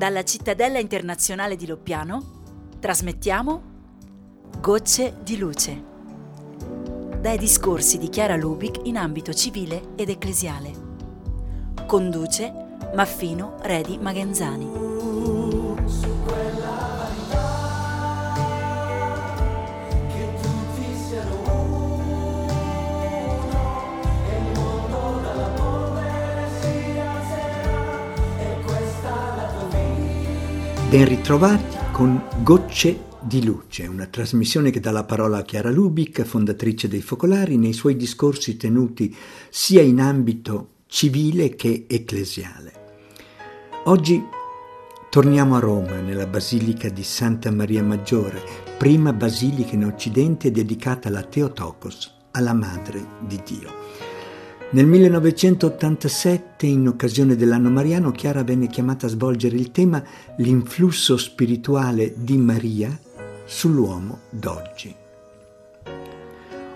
Dalla cittadella internazionale di Loppiano trasmettiamo Gocce di luce. Dai discorsi di Chiara Lubic in ambito civile ed ecclesiale. Conduce Maffino Redi Magenzani. Ben ritrovati con Gocce di Luce, una trasmissione che dà la parola a Chiara Lubic, fondatrice dei Focolari, nei suoi discorsi tenuti sia in ambito civile che ecclesiale. Oggi torniamo a Roma, nella Basilica di Santa Maria Maggiore, prima basilica in Occidente dedicata alla Teotokos, alla Madre di Dio. Nel 1987, in occasione dell'anno mariano, Chiara venne chiamata a svolgere il tema L'influsso spirituale di Maria sull'uomo d'oggi.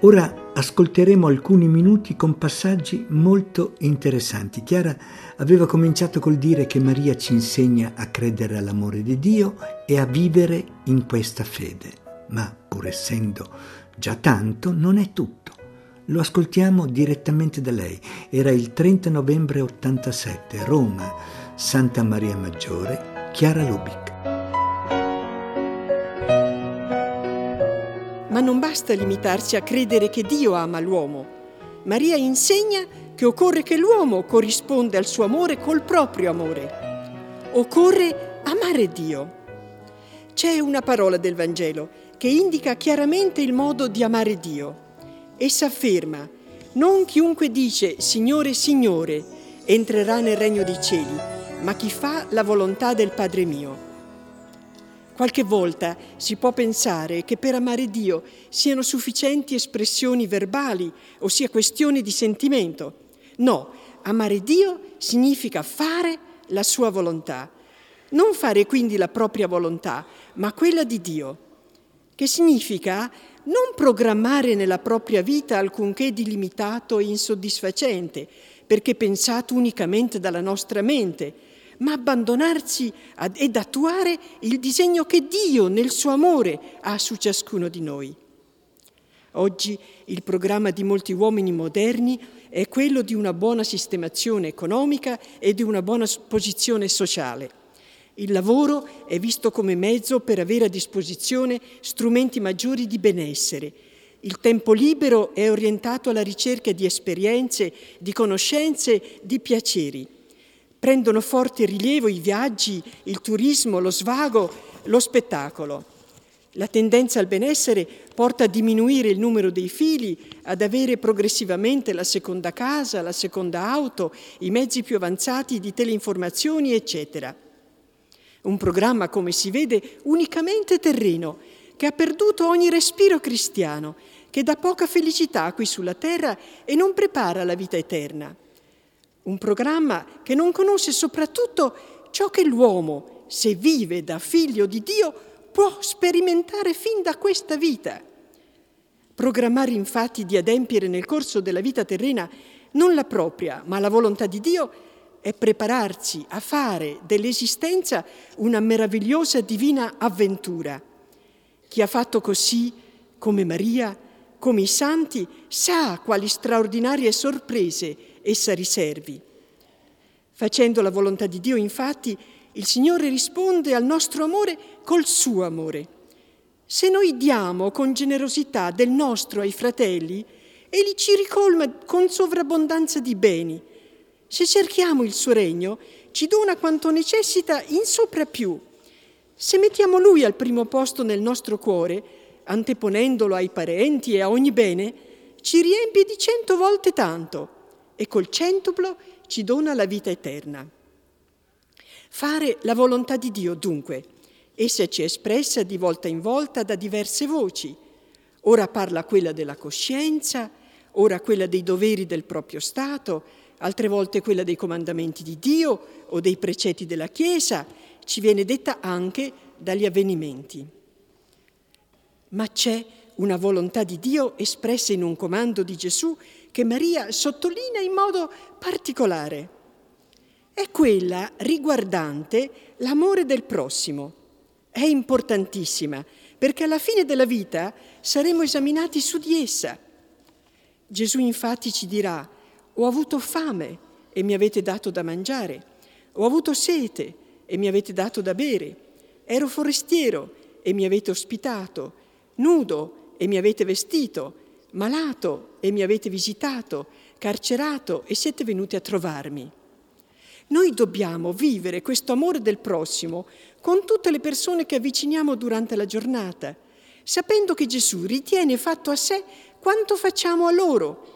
Ora ascolteremo alcuni minuti con passaggi molto interessanti. Chiara aveva cominciato col dire che Maria ci insegna a credere all'amore di Dio e a vivere in questa fede, ma pur essendo già tanto non è tutto. Lo ascoltiamo direttamente da lei. Era il 30 novembre 87, Roma, Santa Maria Maggiore, Chiara Lubic. Ma non basta limitarsi a credere che Dio ama l'uomo. Maria insegna che occorre che l'uomo corrisponda al suo amore col proprio amore. Occorre amare Dio. C'è una parola del Vangelo che indica chiaramente il modo di amare Dio. Essa afferma, non chiunque dice Signore, Signore, entrerà nel regno dei cieli, ma chi fa la volontà del Padre mio. Qualche volta si può pensare che per amare Dio siano sufficienti espressioni verbali, ossia questioni di sentimento. No, amare Dio significa fare la sua volontà. Non fare quindi la propria volontà, ma quella di Dio, che significa non programmare nella propria vita alcunché di limitato e insoddisfacente, perché pensato unicamente dalla nostra mente, ma abbandonarsi ad, ed attuare il disegno che Dio nel suo amore ha su ciascuno di noi. Oggi il programma di molti uomini moderni è quello di una buona sistemazione economica e di una buona posizione sociale. Il lavoro è visto come mezzo per avere a disposizione strumenti maggiori di benessere. Il tempo libero è orientato alla ricerca di esperienze, di conoscenze, di piaceri. Prendono forte rilievo i viaggi, il turismo, lo svago, lo spettacolo. La tendenza al benessere porta a diminuire il numero dei figli, ad avere progressivamente la seconda casa, la seconda auto, i mezzi più avanzati di teleinformazioni, eccetera. Un programma, come si vede, unicamente terreno, che ha perduto ogni respiro cristiano, che dà poca felicità qui sulla terra e non prepara la vita eterna. Un programma che non conosce soprattutto ciò che l'uomo, se vive da figlio di Dio, può sperimentare fin da questa vita. Programmare infatti di adempiere nel corso della vita terrena non la propria, ma la volontà di Dio è prepararsi a fare dell'esistenza una meravigliosa divina avventura. Chi ha fatto così, come Maria, come i santi, sa quali straordinarie sorprese essa riservi. Facendo la volontà di Dio, infatti, il Signore risponde al nostro amore col suo amore. Se noi diamo con generosità del nostro ai fratelli, Egli ci ricolma con sovrabbondanza di beni se cerchiamo il suo regno, ci dona quanto necessita in sopra più. Se mettiamo lui al primo posto nel nostro cuore, anteponendolo ai parenti e a ogni bene, ci riempie di cento volte tanto e col centuplo ci dona la vita eterna. Fare la volontà di Dio, dunque, essa ci è espressa di volta in volta da diverse voci. Ora parla quella della coscienza, ora quella dei doveri del proprio Stato, altre volte quella dei comandamenti di Dio o dei precetti della Chiesa, ci viene detta anche dagli avvenimenti. Ma c'è una volontà di Dio espressa in un comando di Gesù che Maria sottolinea in modo particolare. è quella riguardante l'amore del prossimo. È importantissima perché alla fine della vita saremo esaminati su di essa. Gesù infatti ci dirà, ho avuto fame e mi avete dato da mangiare, ho avuto sete e mi avete dato da bere, ero forestiero e mi avete ospitato, nudo e mi avete vestito, malato e mi avete visitato, carcerato e siete venuti a trovarmi. Noi dobbiamo vivere questo amore del prossimo con tutte le persone che avviciniamo durante la giornata, sapendo che Gesù ritiene fatto a sé quanto facciamo a loro.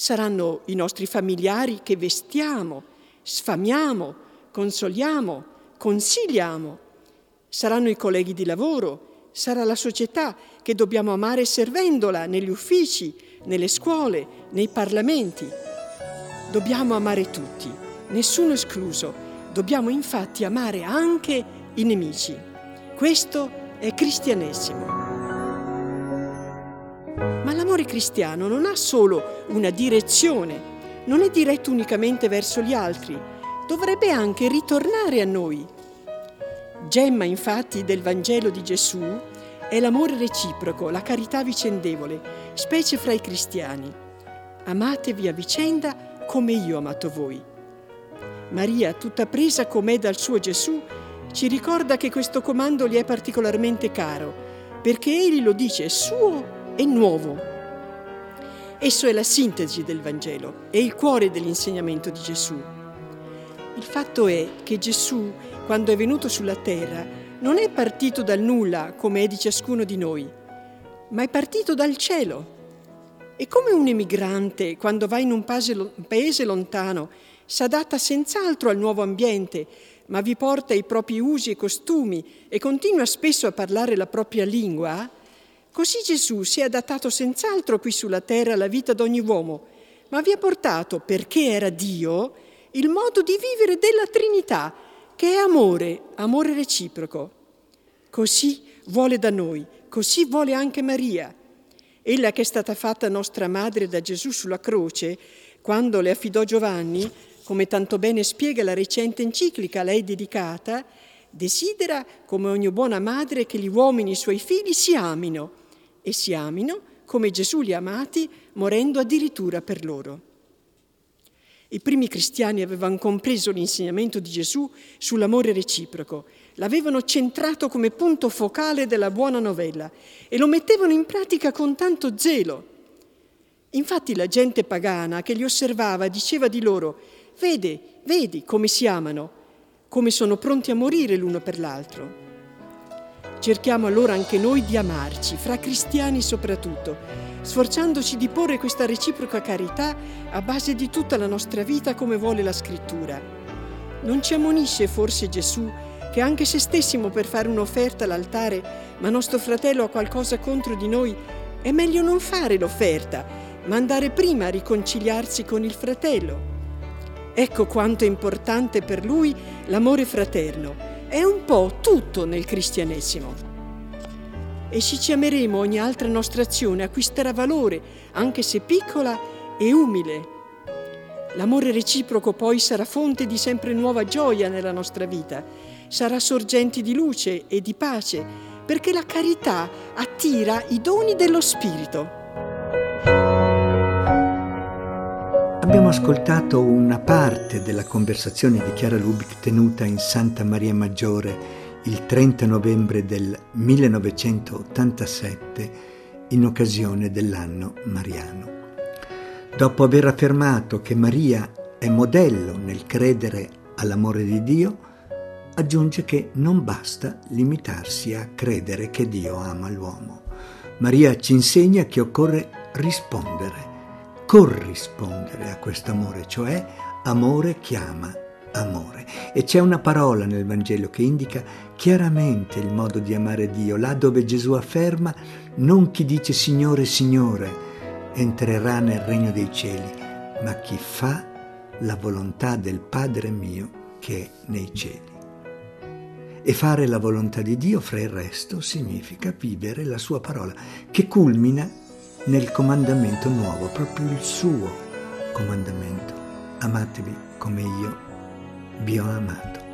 Saranno i nostri familiari che vestiamo, sfamiamo, consoliamo, consigliamo. Saranno i colleghi di lavoro, sarà la società che dobbiamo amare servendola negli uffici, nelle scuole, nei parlamenti. Dobbiamo amare tutti, nessuno escluso. Dobbiamo infatti amare anche i nemici. Questo è cristianesimo. L'amore cristiano non ha solo una direzione, non è diretto unicamente verso gli altri, dovrebbe anche ritornare a noi. Gemma infatti del Vangelo di Gesù è l'amore reciproco, la carità vicendevole, specie fra i cristiani. Amatevi a vicenda come io ho amato voi. Maria, tutta presa com'è dal suo Gesù, ci ricorda che questo comando gli è particolarmente caro, perché egli lo dice suo è nuovo. Esso è la sintesi del Vangelo, è il cuore dell'insegnamento di Gesù. Il fatto è che Gesù, quando è venuto sulla terra, non è partito dal nulla come è di ciascuno di noi, ma è partito dal cielo. E come un emigrante, quando va in un paese lontano, s'adatta senz'altro al nuovo ambiente, ma vi porta i propri usi e costumi e continua spesso a parlare la propria lingua, Così Gesù si è adattato senz'altro qui sulla terra alla vita d'ogni uomo, ma vi ha portato, perché era Dio, il modo di vivere della Trinità, che è amore, amore reciproco. Così vuole da noi, così vuole anche Maria. Ella che è stata fatta nostra madre da Gesù sulla croce, quando le affidò Giovanni, come tanto bene spiega la recente enciclica a lei dedicata, desidera, come ogni buona madre, che gli uomini, i suoi figli, si amino e si amino come Gesù li ha amati, morendo addirittura per loro. I primi cristiani avevano compreso l'insegnamento di Gesù sull'amore reciproco, l'avevano centrato come punto focale della buona novella e lo mettevano in pratica con tanto zelo. Infatti la gente pagana che li osservava diceva di loro, vede, vedi come si amano, come sono pronti a morire l'uno per l'altro. Cerchiamo allora anche noi di amarci, fra cristiani soprattutto, sforzandoci di porre questa reciproca carità a base di tutta la nostra vita come vuole la scrittura. Non ci ammonisce forse Gesù che anche se stessimo per fare un'offerta all'altare, ma nostro fratello ha qualcosa contro di noi, è meglio non fare l'offerta, ma andare prima a riconciliarsi con il fratello. Ecco quanto è importante per lui l'amore fraterno è un po' tutto nel cristianesimo. E se ci ameremo ogni altra nostra azione acquisterà valore, anche se piccola e umile. L'amore reciproco poi sarà fonte di sempre nuova gioia nella nostra vita, sarà sorgente di luce e di pace, perché la carità attira i doni dello Spirito. Abbiamo ascoltato una parte della conversazione di Chiara Lubic tenuta in Santa Maria Maggiore il 30 novembre del 1987 in occasione dell'anno mariano. Dopo aver affermato che Maria è modello nel credere all'amore di Dio, aggiunge che non basta limitarsi a credere che Dio ama l'uomo. Maria ci insegna che occorre rispondere corrispondere a questo amore, cioè amore chiama amore. E c'è una parola nel Vangelo che indica chiaramente il modo di amare Dio, là dove Gesù afferma non chi dice Signore, Signore entrerà nel regno dei cieli, ma chi fa la volontà del Padre mio che è nei cieli. E fare la volontà di Dio, fra il resto, significa vivere la sua parola, che culmina nel comandamento nuovo, proprio il suo comandamento. Amatevi come io vi ho amato.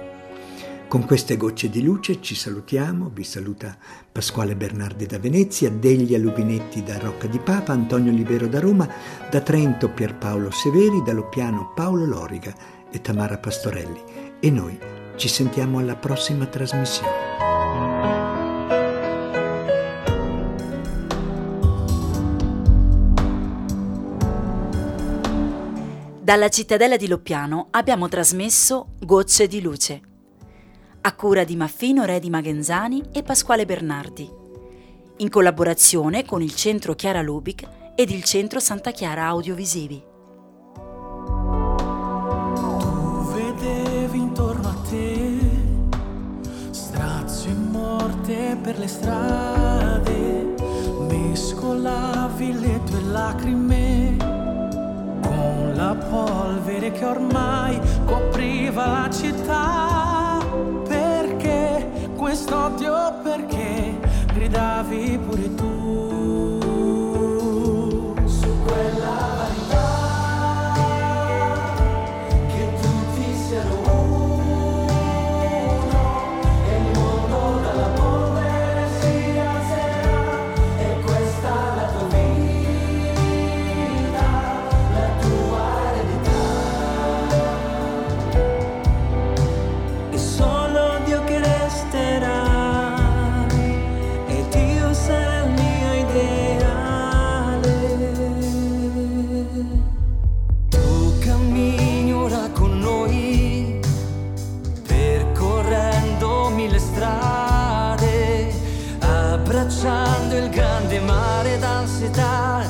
Con queste gocce di luce ci salutiamo, vi saluta Pasquale Bernardi da Venezia, Delia Lubinetti da Rocca di Papa, Antonio Libero da Roma, da Trento Pierpaolo Severi, da Loppiano Paolo Loriga e Tamara Pastorelli. E noi ci sentiamo alla prossima trasmissione. Dalla cittadella di Loppiano abbiamo trasmesso Gocce di luce a cura di Maffino Re di Magenzani e Pasquale Bernardi, in collaborazione con il Centro Chiara Lubic ed il Centro Santa Chiara Audiovisivi. Tu vedevi intorno a te strazio e morte per le strade, mescolavi le la polvere che ormai copriva la città. Quest'odio perché? Gridavi pure tu lasciando il grande mare d'ansietà